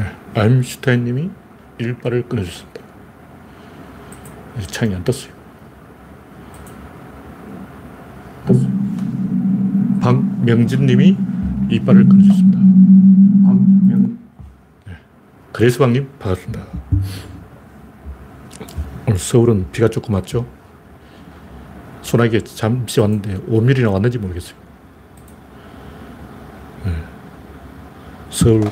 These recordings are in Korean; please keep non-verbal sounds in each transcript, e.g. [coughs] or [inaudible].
네, 아임슈타인 님이 일발을 끊어줬습니다. 창이 안 떴어요. 박명진 님이 이빨을 끊어줬습니다. 박명. 네. 그레스방 님, 반갑습니다. 오늘 서울은 비가 조금 왔죠? 소나기에 잠시 왔는데 5mm나 왔는지 모르겠어요. 네. 서울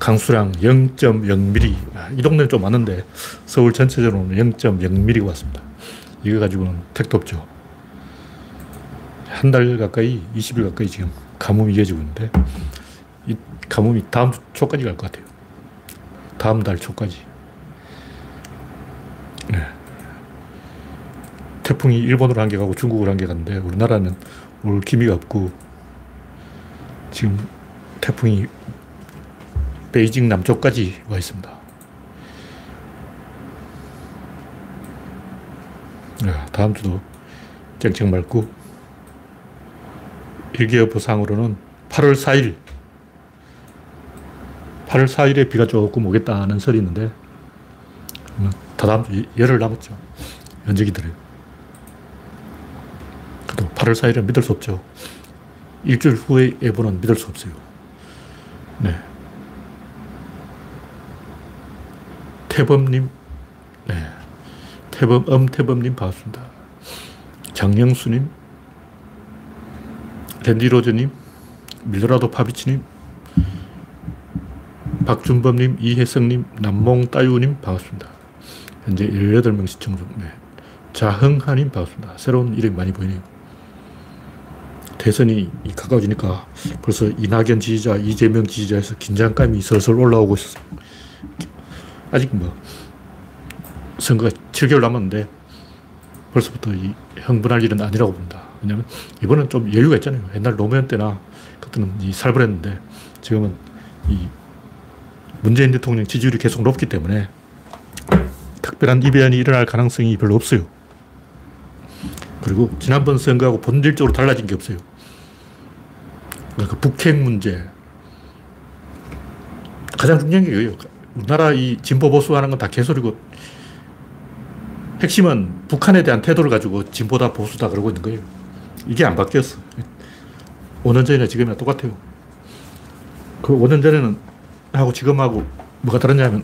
강수량 0.0mm. 아, 이 동네는 좀 왔는데 서울 전체적으로는 0.0mm가 왔습니다. 이거 가지고는 택도 없죠. 한 달 가까이, 20일 가까이 지금 가뭄이 이어지고 있는데 이 가뭄이 다음 주 초까지 갈 것 같아요. 다음 달 초까지. 네. 태풍이 일본으로 한 개 가고 중국으로 한 개 갔는데 우리나라는 올 기미가 없고 지금 태풍이 베이징 남쪽까지 와 있습니다. 네, 다음 주도 쨍쨍 맑고 일기예보상으로는 8월 4일 8월 4일에 비가 조금 오겠다는 설이 있는데 다 다음 주 열흘 남았죠. 연적이 들어요. 그래도 8월 4일은 믿을 수 없죠. 일주일 후의 예보는 믿을 수 없어요. 네. 태범님, 네. 태범, 엄태범님 반갑습니다. 장영수님, 랜디로저님, 밀도라도 파비치님, 박준범님, 이혜성님, 남몽따유님 반갑습니다. 현재 18명 시청 중. 네. 자흥하님 반갑습니다. 새로운 이름이 많이 보이네요. 대선이 가까워지니까 벌써 이낙연 지지자, 이재명 지지자에서 긴장감이 슬슬 올라오고 있어요. 아직 뭐 선거가 7개월 남았는데 벌써부터 이 흥분할 일은 아니라고 봅니다. 왜냐하면 이번엔 좀 여유가 있잖아요. 옛날 노무현 때나 그때는 이 살벌했는데 지금은 이 문재인 대통령 지지율이 계속 높기 때문에 특별한 이변이 일어날 가능성이 별로 없어요. 그리고 지난번 선거하고 본질적으로 달라진 게 없어요. 그 북핵 문제. 가장 중요한 게 이거예요. 우리나라 이 진보 보수 하는 건 다 개소리고 핵심은 북한에 대한 태도를 가지고 진보다 보수다 그러고 있는 거예요. 이게 안 바뀌었어. 5년 전이나 지금이나 똑같아요. 그 5년 전에는 하고 지금하고 뭐가 다르냐면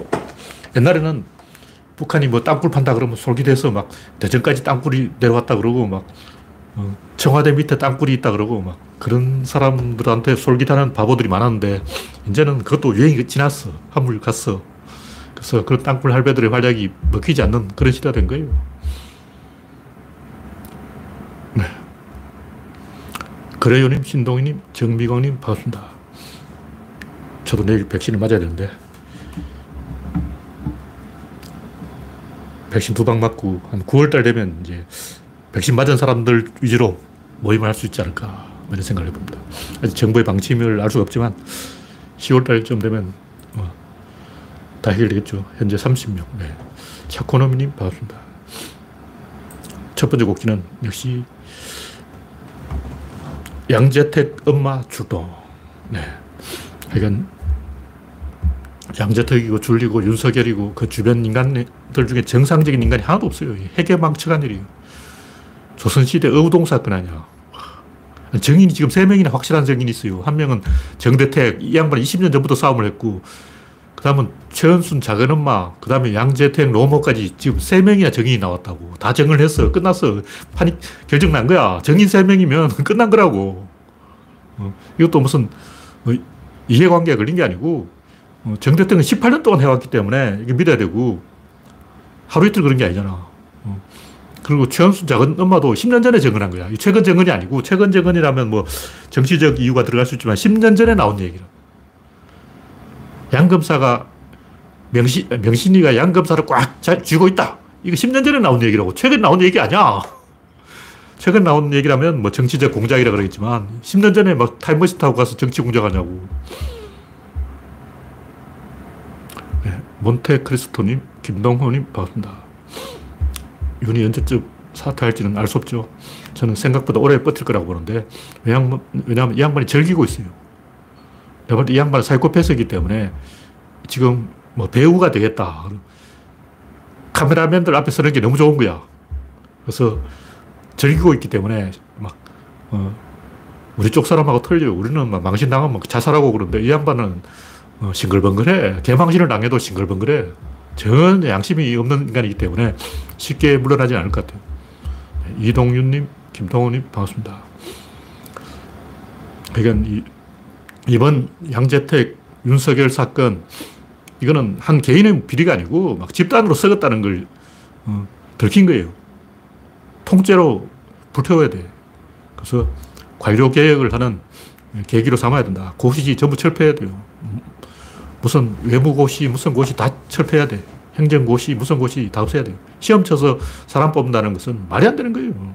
옛날에는 북한이 뭐 땅굴 판다 그러면 솔깃해서 막 대전까지 땅굴이 내려왔다 그러고 막 어, 청와대 밑에 땅굴이 있다 그러고 막 그런 사람들한테 솔깃하는 바보들이 많았는데 이제는 그것도 유행이 지났어. 한물 갔어. 그래서 그런 땅굴 할배들의 활약이 먹히지 않는 그런 시대가 된 거예요. 네. 그래요님, 신동희님, 정미광님 반갑습니다. 저도 내일 백신을 맞아야 되는데 백신 두 방 맞고 한 9월달 되면 이제 백신 맞은 사람들 위주로 모임을 할 수 있지 않을까 이런 생각을 해봅니다. 아직 정부의 방침을 알 수가 없지만 10월달쯤 되면 어, 다 해결되겠죠. 현재 30명. 네. 차코노미님 반갑습니다. 첫 번째 곡지는 역시 양재택 엄마 출동. 네. 하여간 양재택이고 줄리고 윤석열이고 그 주변 인간들 중에 정상적인 인간이 하나도 없어요. 해계망측한 일이에요. 조선시대 어우동 사건 아니야. 정인이 지금 세 명이나 확실한 정인이 있어요. 한 명은 정대택, 이 양반 20년 전부터 싸움을 했고, 그 다음은 최은순 작은 엄마, 그 다음에 양재택 로모까지 지금 세 명이나 정인이 나왔다고. 다 정을 했어. 끝났어. 판이 결정 난 거야. 정인 세 명이면 [laughs] 끝난 거라고. 어, 이것도 무슨 어, 이해관계가 걸린 게 아니고, 어, 정대택은 18년 동안 해왔기 때문에 이게 믿어야 되고, 하루 이틀 그런 게 아니잖아. 어. 그리고 최은순 작은 엄마도 10년 전에 정언한 거야. 최근 정언이 아니고, 최근 정언이라면 뭐 정치적 이유가 들어갈 수 있지만 10년 전에 나온 얘기라. 양 검사가 명신, 명신이가 양 검사를 꽉 쥐고 있다. 이거 10년 전에 나온 얘기라고. 최근 나온 얘기 아니야. 최근 나온 얘기라면 뭐 정치적 공작이라 그러겠지만 10년 전에 막 타임머신 타고 가서 정치 공작하냐고. 네, 몬테크리스토님, 김동호님 반갑습니다. 윤이 언제쯤 사퇴할지는 알 수 없죠. 저는 생각보다 오래 버틸 거라고 보는데 왜냐하면, 이 양반이 즐기고 있어요. 내가 볼 때 이 양반은 사이코패스이기 때문에 지금 뭐 배우가 되겠다. 카메라맨들 앞에 서는 게 너무 좋은 거야. 그래서 즐기고 있기 때문에 막, 어, 우리 쪽 사람하고 틀려. 우리는 막 망신 당하면 자살하고 그러는데 이 양반은 어, 싱글벙글해. 개망신을 당해도 싱글벙글해. 전혀 양심이 없는 인간이기 때문에 쉽게 물러나지 않을 것 같아요. 네, 이동윤님, 김동호님, 반갑습니다. 그러니까 이번 양재택, 윤석열 사건, 이거는 한 개인의 비리가 아니고 막 집단으로 썩었다는 걸 어, 들킨 거예요. 통째로 불태워야 돼. 그래서 관료 개혁을 하는 계기로 삼아야 된다. 고시 전부 철폐해야 돼요. 무슨 외무고시, 무슨 고시 다 철폐해야 돼. 행정고시, 무슨 고시 다 없애야 돼요. 시험 쳐서 사람 뽑는다는 것은 말이 안 되는 거예요.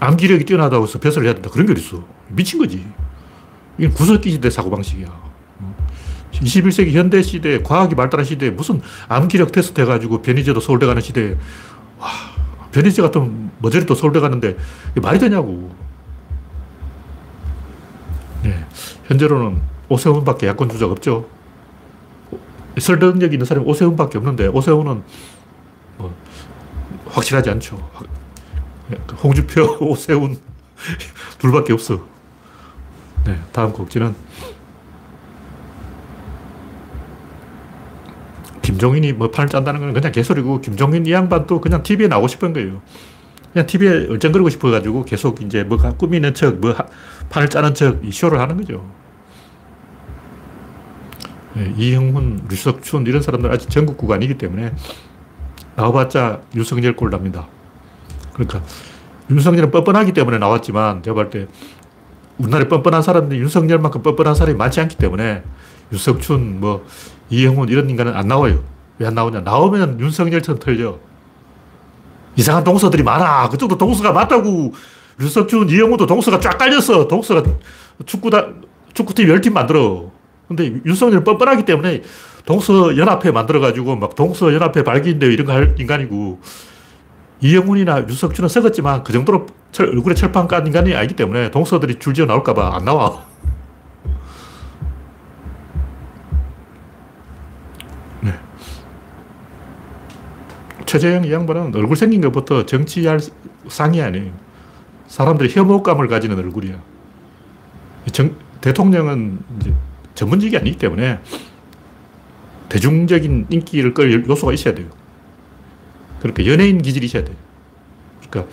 암기력이 뛰어나다고 해서 벼슬을 해야 된다. 그런 게 어딨어. 미친 거지. 이건 구석기 시대 사고방식이야. 21세기 현대 시대, 과학이 발달한 시대에 무슨 암기력 테스트 해가지고 변희재도 서울대 가는 시대에, 와, 변희재 같은 머저리도 서울대 가는데 말이 되냐고. 네. 현재로는 오세훈밖에 야권 주자가 없죠. 설득력 있는 사람이 오세훈밖에 없는데 오세훈은 뭐 확실하지 않죠. 홍주표, [laughs] 오세훈 [laughs] 둘밖에 없어. 네, 다음 곡지는 김종인이 뭐 판을 짠다는 건 그냥 개소리고 김종인 이 양반도 그냥 TV에 나오고 싶은 거예요. 그냥 TV에 얼쩡거리고 싶어가지고 계속 이제 뭐 꾸미는 척, 뭐 판을 짜는 척, 쇼를 하는 거죠. 예, 이형훈, 류석춘 이런 사람들 아직 전국구가 아니기 때문에 나와봤자 윤석열 꼴 납니다. 그러니까 윤석열은 뻔뻔하기 때문에 나왔지만 제가 볼때 우리나라에 뻔뻔한 사람들이 윤석열만큼 뻔뻔한 사람이 많지 않기 때문에 유석춘, 뭐 이형훈 이런 인간은 안 나와요. 왜 안 나오냐? 나오면 윤석열처럼 틀려. 이상한 동서들이 많아. 그쪽도 동서가 맞다고. 유석춘, 이형훈도 동서가 쫙 깔렸어. 동서가 축구다, 축구팀 10팀 만들어. 근데 윤석열은 뻔뻔하기 때문에 동서연합회 만들어가지고 막 동서연합회 발기인데 이런 거 할 인간이고 이영훈이나 윤석준은 썩었지만 그 정도로 철, 얼굴에 철판 깐 인간이 아니기 때문에 동서들이 줄지어 나올까봐 안 나와. 네. 최재형 이 양반은 얼굴 생긴 것부터 정치할 상이 아니에요. 사람들이 혐오감을 가지는 얼굴이야. 정, 대통령은 이제 전문직이 아니기 때문에 대중적인 인기를 끌 요소가 있어야 돼요. 그러니까 연예인 기질이 있어야 돼요. 그러니까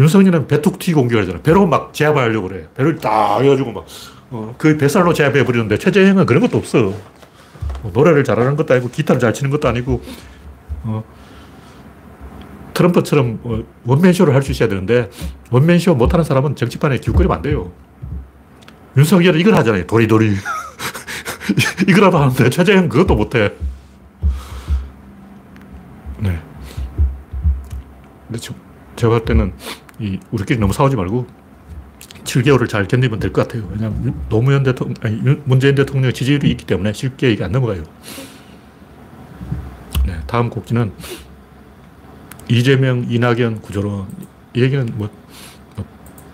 윤석열은 배툭튀 공격을 하잖아. 배로 막 제압하려고 그래. 배를 딱 해가지고 막, 어, 그 뱃살로 제압해 버리는데 최재형은 그런 것도 없어. 뭐 노래를 잘하는 것도 아니고 기타를 잘 치는 것도 아니고, 어, 트럼프처럼 어, 원맨쇼를 할 수 있어야 되는데, 원맨쇼 못하는 사람은 정치판에 기웃거리면 안 돼요. 윤석열은 이걸 하잖아요. 도리도리. [laughs] 이거라도 하는데 최재형 그것도 못해. 네. 근데 저, 제가 볼 때는 이 우리끼리 너무 싸우지 말고 7개월을 잘 견디면 될 것 같아요. 왜냐하면 노무현 대통령, 아니, 문재인 대통령 지지율이 있기 때문에 쉽게 이게 안 넘어가요. 네, 다음 곡지는 이재명, 이낙연 구조론. 이 얘기는 뭐,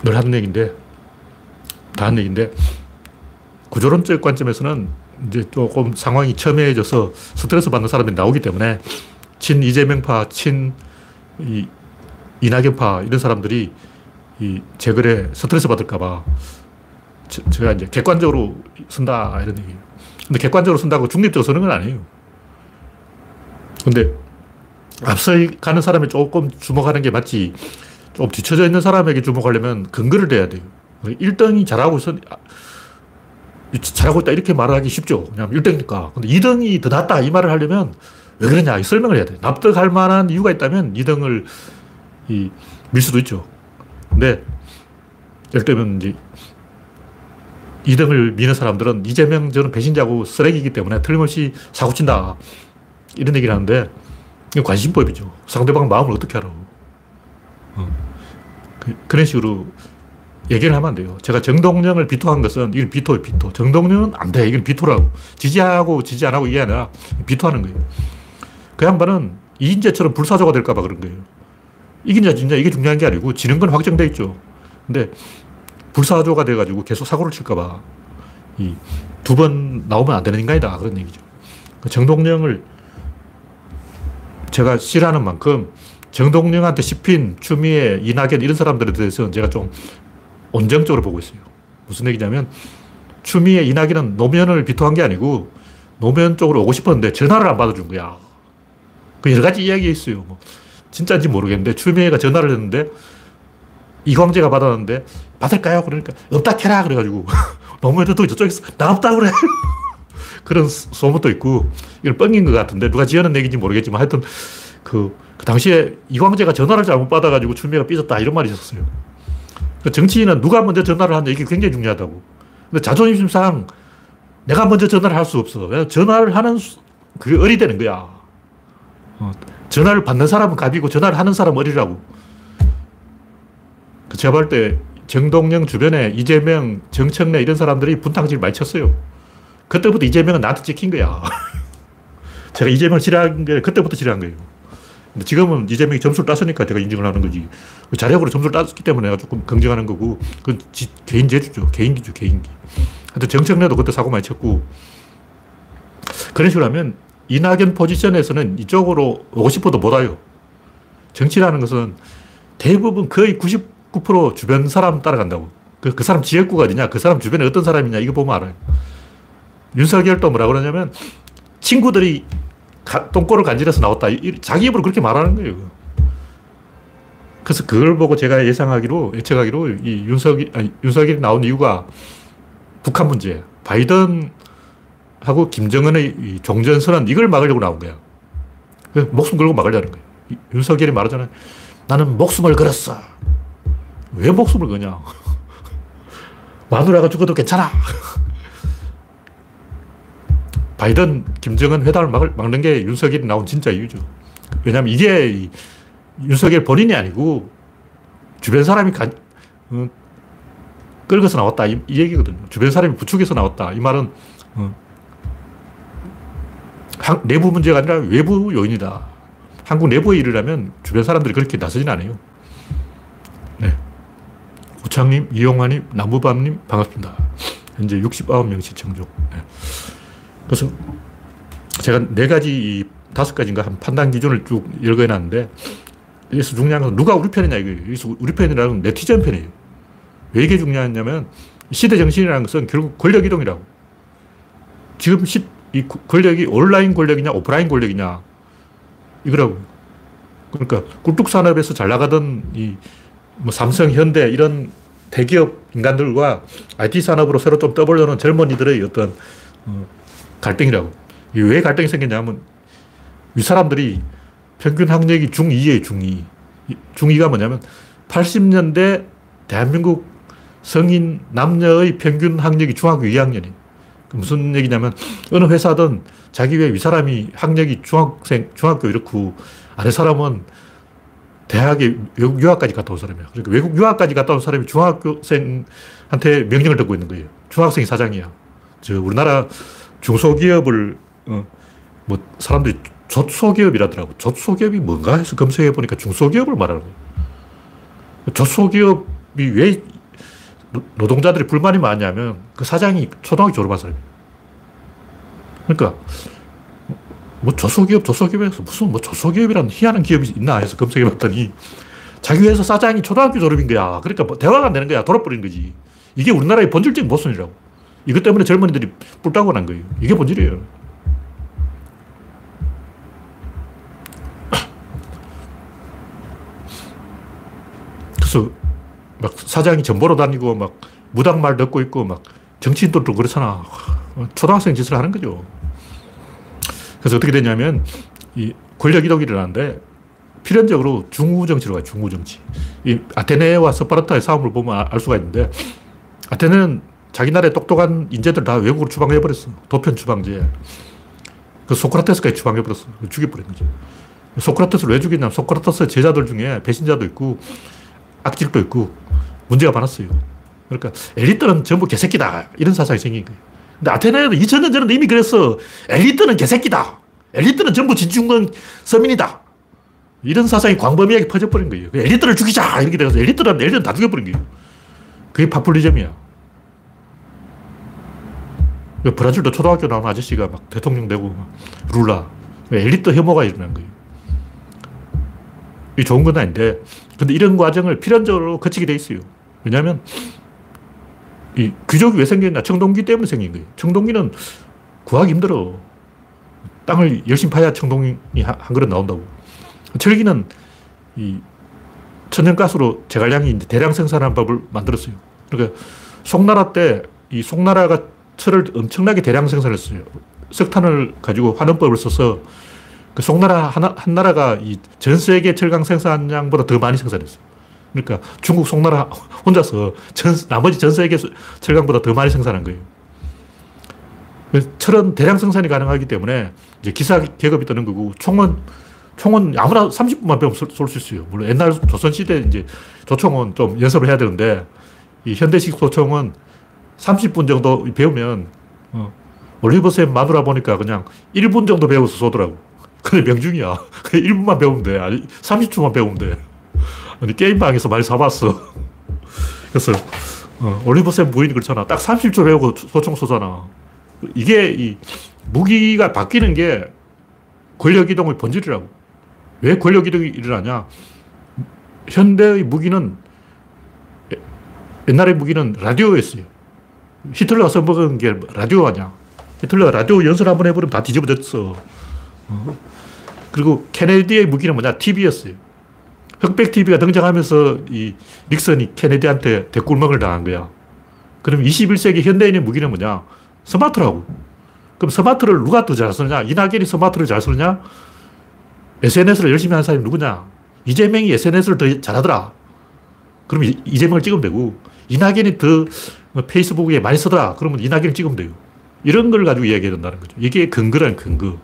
늘 하는 얘기인데, 다 하는 얘기인데, 구조론적 관점에서는 이제 조금 상황이 첨예해져서 스트레스 받는 사람이 나오기 때문에 친 이재명파, 친 이, 이낙연파 이런 사람들이 이 재글에 스트레스 받을까봐 제가 이제 객관적으로 쓴다 이런 얘기예요. 근데 객관적으로 쓴다고 중립적으로 쓰는 건 아니에요. 근데 앞서 가는 사람이 조금 주목하는 게 맞지 좀 뒤쳐져 있는 사람에게 주목하려면 근거를 대야 돼요. 1등이 잘하고 있어, 잘하고 있다 이렇게 말하기 쉽죠. 왜냐하면 1등이니까. 근데 2등이 더 낫다 이 말을 하려면 왜 그러냐 설명을 해야 돼. 납득할 만한 이유가 있다면 2등을 이, 밀 수도 있죠. 근데 예를 들면 이제 2등을 미는 사람들은 이재명 저는 배신자고 쓰레기이기 때문에 틀림없이 사고친다. 이런 얘기를 하는데 관심법이죠. 상대방 마음을 어떻게 알아. 어. 그, 그런 식으로 얘기를 하면 안 돼요. 제가 정동영을 비토한 것은 이건 비토예요, 비토. 정동영은 안 돼. 이건 비토라고. 지지하고 지지 안 하고 이게 아니라 비토하는 거예요. 그 양반은 이인재처럼 불사조가 될까봐 그런 거예요. 이기냐, 지냐, 이게 중요한 게 아니고, 지는 건 확정돼 있죠. 근데 불사조가 돼가지고 계속 사고를 칠까봐, 이 두 번 나오면 안 되는 인간이다. 그런 얘기죠. 그 정동영을 제가 싫어하는 만큼 정동영한테 씹힌 추미애, 이낙연 이런 사람들에 대해서는 제가 좀 온정적으로 보고 있어요. 무슨 얘기냐면 추미애, 이낙연은 노면을 비토한 게 아니고 노면 쪽으로 오고 싶었는데 전화를 안 받아준 거야. 그 여러 가지 이야기 있어요. 뭐 진짜인지 모르겠는데 추미애가 전화를 했는데 이광재가 받았는데 받을까요? 그러니까 없다 캐라 그래가지고 [laughs] 노무현도 저쪽에서 나 없다 그래. [laughs] 그런 소문도 있고 이걸 뻥인 것 같은데 누가 지어낸 얘기인지 모르겠지만 하여튼 그, 그 당시에 이광재가 전화를 잘못 받아가지고 추미애가 삐졌다 이런 말이 있었어요. 그 정치인은 누가 먼저 전화를 하냐 이게 굉장히 중요하다고. 근데 자존심상 내가 먼저 전화를 할 수 없어. 전화를 하는 그게 어리 되는 거야. 어, 전화를 받는 사람은 갑이고 전화를 하는 사람은 어리라고. 그 제가 볼 때 정동영 주변에 이재명, 정청래 이런 사람들이 분탕질 많이 쳤어요. 그때부터 이재명은 나한테 찍힌 거야. [laughs] 제가 이재명을 싫어한 게 그때부터 싫어한 거예요. 지금은 이재명이 점수를 땄으니까 제가 인정을 하는 거지. 그 자력으로 점수를 땄기 때문에 내가 조금 긍정하는 거고, 그건 지, 개인 재주죠. 개인기죠, 개인기. 하여튼 정청래도 그때 사고 많이 쳤고, 그런 식으로 하면 이낙연 포지션에서는 이쪽으로 오고 싶어도 못 와요. 정치라는 것은 대부분 거의 99% 주변 사람 따라간다고. 그, 그 사람 지역구가 어디냐, 그 사람 주변에 어떤 사람이냐, 이거 보면 알아요. 윤석열도 뭐라 그러냐면 친구들이 가, 똥꼬를 간지러서 나왔다. 자기 입으로 그렇게 말하는 거예요. 그래서 그걸 보고 제가 예상하기로, 예측하기로 이 윤석이, 아니, 윤석열이 나온 이유가 북한 문제, 바이든하고 김정은의 종전선언 이걸 막으려고 나온 거야. 목숨 걸고 막으려는 거야. 윤석열이 말하잖아요. 나는 목숨을 걸었어. 왜 목숨을 거냐? [laughs] 마누라가 죽어도 괜찮아. [laughs] 바이든, 김정은 회담을 막을, 막 는 게 윤석열이 나온 진짜 이유죠. 왜냐하면 이게 윤석열 본인이 아니고 주변 사람이 가, 어, 끌고서 나왔다. 이, 이, 얘기거든요. 주변 사람이 부축해서 나왔다. 이 말은 어, 한, 내부 문제가 아니라 외부 요인이다. 한국 내부의 일을 하면 주변 사람들이 그렇게 나서진 않아요. 네. 우창님, 이용환님, 나무밤님, 반갑습니다. 현재 69명 시청 중. 네. 그래서 제가 네 가지, 다섯 가지인가 한 판단 기준을 쭉 열거해 놨는데, 여기서 중요한 건 누가 우리 편이냐 이거예요. 여기서 우리 편이라는 건 네티즌 편이에요. 왜 이게 중요하냐면, 시대 정신이라는 것은 결국 권력 이동이라고. 지금 시, 이 권력이 온라인 권력이냐, 오프라인 권력이냐, 이거라고. 그러니까 굴뚝 산업에서 잘 나가던 이 뭐 삼성, 현대 이런 대기업 인간들과 IT 산업으로 새로 좀 떠보려는 젊은이들의 어떤 어, 갈등이라고. 왜 갈등이 생겼냐면 이 사람들이 평균 학력이 중2에요, 중2. 중2가 뭐냐면 80년대 대한민국 성인 남녀의 평균 학력이 중학교 2학년이에요. 무슨 얘기냐면 어느 회사든 자기 외에 위 사람이 학력이 중학생, 중학교 이렇고 아래 사람은 대학에 외국 유학까지 갔다 온 사람이야. 그러니까 외국 유학까지 갔다 온 사람이 중학생한테 명령을 듣고 있는 거예요. 중학생이 사장이야. 저 우리나라 중소기업을 어, 뭐 사람들이 조소기업이라더라고. 조소기업이 뭔가 해서 검색해 보니까 중소기업을 말하는 거예요. 조소기업이 왜 노동자들이 불만이 많냐면 그 사장이 초등학교 졸업한 사람이에요. 그러니까 뭐 조소기업, 조소기업에서 무슨 뭐 조소기업이라는 희한한 기업이 있나 해서 검색해 봤더니 자기 회사 사장이 초등학교 졸업인 거야. 그러니까 뭐 대화가 안 되는 거야. 돌아버린 거지. 이게 우리나라의 본질적인 모순이라고. 이것 때문에 젊은이들이 뿔따고 난 거예요. 이게 본질이에요. [clears throat] 그래서 막 사장이 전보로 다니고 막 무당 말 듣고 있고 막 정치인들도 그렇잖아. 초등학생 짓을 하는 거죠. 그래서 어떻게 되냐면 이 권력 이동이 일어나는데 필연적으로 중우 정치로 가요. 중우 정치. 이 아테네와 스파르타의 싸움을 보면 알 수가 있는데 아테네는 자기 나라의 똑똑한 인재들 다 외국으로 추방해버렸어. 도편 추방제. 그 소크라테스까지 추방해버렸어. 죽여버린 거죠. 소크라테스를 왜 죽였냐면 소크라테스 제자들 중에 배신자도 있고 악질도 있고 문제가 많았어요. 그러니까 엘리트는 전부 개새끼다. 이런 사상이 생긴 거예요. 근데 아테네는 2000년 전에 이미 그랬어. 엘리트는 개새끼다. 엘리트는 전부 진중권 서민이다. 이런 사상이 광범위하게 퍼져버린 거예요. 엘리트를 죽이자! 이렇게 돼서 엘리트는 엘리트는 다 죽여버린 거예요. 그게 파퓰리즘이야. 브라질도 초등학교 나온 아저씨가 막 대통령 되고 룰라. 엘리트 혐오가 일어난 거예요. 이 좋은 건 아닌데, 근데 이런 과정을 필연적으로 거치게 돼 있어요. 왜냐하면 이 귀족이 왜 생겼냐? 청동기 때문에 생긴 거예요. 청동기는 구하기 힘들어. 땅을 열심히 파야 청동이 한 그릇 나온다고. 철기는 이 천연가스로 제갈량이 대량 생산한 법을 만들었어요. 그러니까 송나라 때 이 송나라가 철을 엄청나게 대량 생산했어요. 석탄을 가지고 환원법을 써서 그 송나라 하나, 한 나라가 이 전 세계 철강 생산량보다 더 많이 생산했어요. 그러니까 중국 송나라 혼자서 전, 나머지 전 세계 철강보다 더 많이 생산한 거예요. 철은 대량 생산이 가능하기 때문에 이제 기사 계급이 뜨는 거고 총은 총은 아무나 30분만 배우면 쏠 수 있어요. 물론 옛날 조선시대 이제 조총은 좀 연습을 해야 되는데 이 현대식 조총은 30분 정도 배우면 어, 올리버쌤 마누라 보니까 그냥 1분 정도 배워서 쏘더라고. 근데 명중이야. 1분만 배우면 돼. 아니, 30초만 배우면 돼. 아니, 게임방에서 많이 사봤어. 그래서, 어, 올리버쌤 부인이 그렇잖아. 딱 30초 배우고 소총 쏘잖아. 이게 이 무기가 바뀌는 게 권력 이동의 본질이라고. 왜 권력 이동이 일어나냐? 현대의 무기는 옛날의 무기는 라디오였어요. 히틀러가 써먹은 게 라디오 아니야. 히틀러가 라디오 연설 한번 해버리면 다 뒤집어졌어. 어? 그리고 케네디의 무기는 뭐냐? TV였어요. 흑백 TV가 등장하면서 이 닉슨이 케네디한테 대꿀먹을 당한 거야. 그럼 21세기 현대인의 무기는 뭐냐? 스마트라고. 그럼 스마트를 누가 더 잘 쓰느냐? 이낙연이 스마트를 잘 쓰느냐? SNS를 열심히 하는 사람이 누구냐? 이재명이 SNS를 더 잘하더라. 그럼 이재명을 찍으면 되고, 이낙연이 더 페이스북에 많이 쓰더라. 그러면 이낙연을 찍으면 돼요. 이런 걸 가지고 이야기해야 된다는 거죠. 이게 근거란 근거.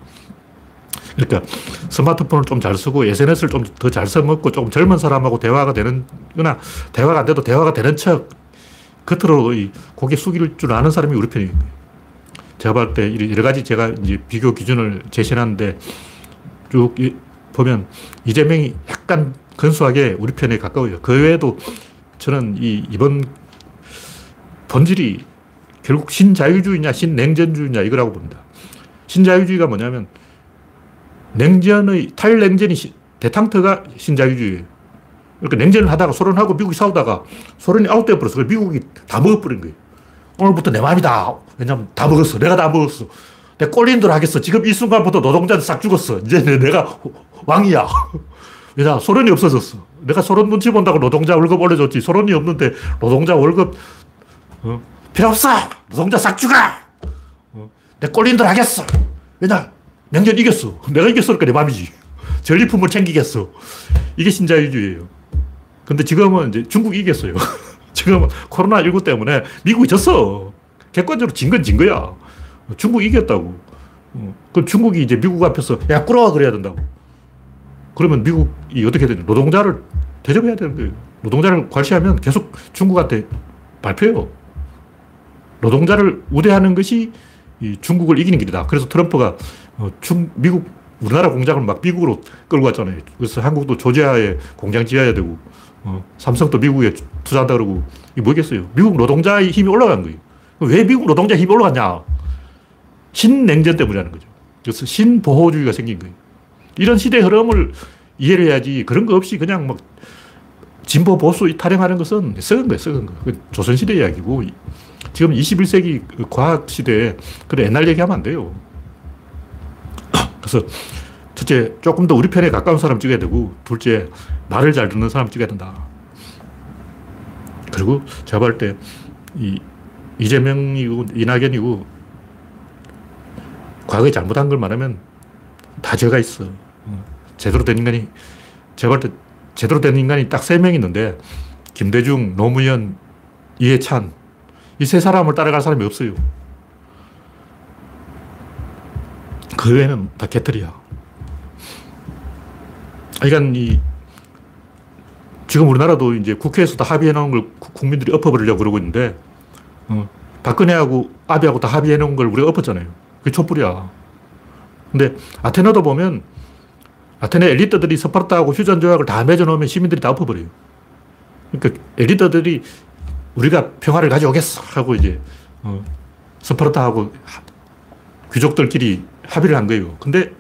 그러니까 스마트폰을 좀 잘 쓰고 SNS를 좀 더 잘 써먹고 조금 젊은 사람하고 대화가 되는 거나 대화가 안 돼도 대화가 되는 척 겉으로 고개 숙일 줄 아는 사람이 우리 편이에요. 제가 볼때 여러 가지 제가 이제 비교 기준을 제시하는데 쭉 보면 이재명이 약간 근소하게 우리 편에 가까워요. 그 외에도 저는 이 이번 본질이 결국 신자유주의냐 신냉전주의냐 이거라고 봅니다. 신자유주의가 뭐냐면 냉전의 탈냉전이 대탕터가 신자유주의예요. 그러니까 냉전을 하다가 소련하고 미국이 싸우다가 소련이 아웃돼 버려서 미국이 다 먹어버린 거예요. 오늘부터 내 맘이다. 왜냐면 다 먹었어. 내가 다 먹었어. 내 꼴린 대로 하겠어. 지금 이 순간부터 노동자들 싹 죽었어. 이제 내가 왕이야. [laughs] 왜냐, 소련이 없어졌어. 내가 소련 눈치 본다고 노동자 월급 올려줬지. 소련이 없는데 노동자 월급, 어? 필요 없어! 노동자 싹 죽어! 어? 내 꼴린 대로 하겠어. 왜냐, 냉전 이겼어. [laughs] 내가 이겼으니까 내 맘이지. 전리품을 챙기겠어. 이게 신자유주의예요. 근데 지금은 이제 중국이 이겼어요. [laughs] 지금 코로나19 때문에 미국이 졌어. 객관적으로 진 건진 거야. 중국이 이겼다고. 어, 그럼 중국이 이제 미국 앞에서 야, 꾸러와 그래야 된다고. 그러면 미국이 어떻게 되냐. 노동자를 대접해야 되는 거예요. 노동자를 과시하면 계속 중국한테 발표해요. 노동자를 우대하는 것이 중국을 이기는 길이다. 그래서 트럼프가 어, 중, 미국, 우리나라 공장을 막 미국으로 끌고 갔잖아요. 그래서 한국도 조지아에 공장 지어야 되고, 어, 삼성도 미국에 투자한다 그러고, 이게 뭐겠어요? 미국 노동자의 힘이 올라간 거예요. 왜 미국 노동자 힘이 올라갔냐? 신냉전 때문이라는 거죠. 그래서 신보호주의가 생긴 거예요. 이런 시대 흐름을 이해를 해야지 그런 거 없이 그냥 막 진보 보수 타령하는 것은 썩은 거예요, 썩은 거. 조선시대 이야기고, 지금 21세기 그 과학 시대에 그래 옛날 얘기하면 안 돼요. 그래서 첫째, 조금 더 우리 편에 가까운 사람 찍어야 되고, 둘째, 말을 잘 듣는 사람 찍어야 된다. 그리고 제가 볼 때, 이, 이재명이고, 이낙연이고, 과거에 잘못한 걸 말하면 다 죄가 있어. 어, 제대로 된 인간이, 제가 볼 때, 제대로 된 인간이 딱 세 명 있는데, 김대중, 노무현, 이해찬, 이 세 사람을 따라갈 사람이 없어요. 그 외에는 다 개털이야. 그러니까 이 지금 우리나라도 이제 국회에서 다 합의해 놓은 걸 국민들이 엎어버리려고 그러고 있는데 어, 박근혜하고 아비하고 다 합의해 놓은 걸 우리가 엎었잖아요. 그게 촛불이야. 근데 아테네도 보면 아테네 엘리트들이 스파르타하고 휴전 조약을 다 맺어 놓으면 시민들이 다 엎어버려요. 그러니까 엘리트들이 우리가 평화를 가져오겠어 하고 이제 어, 스파르타하고 귀족들끼리 합의를 한 거예요. 근데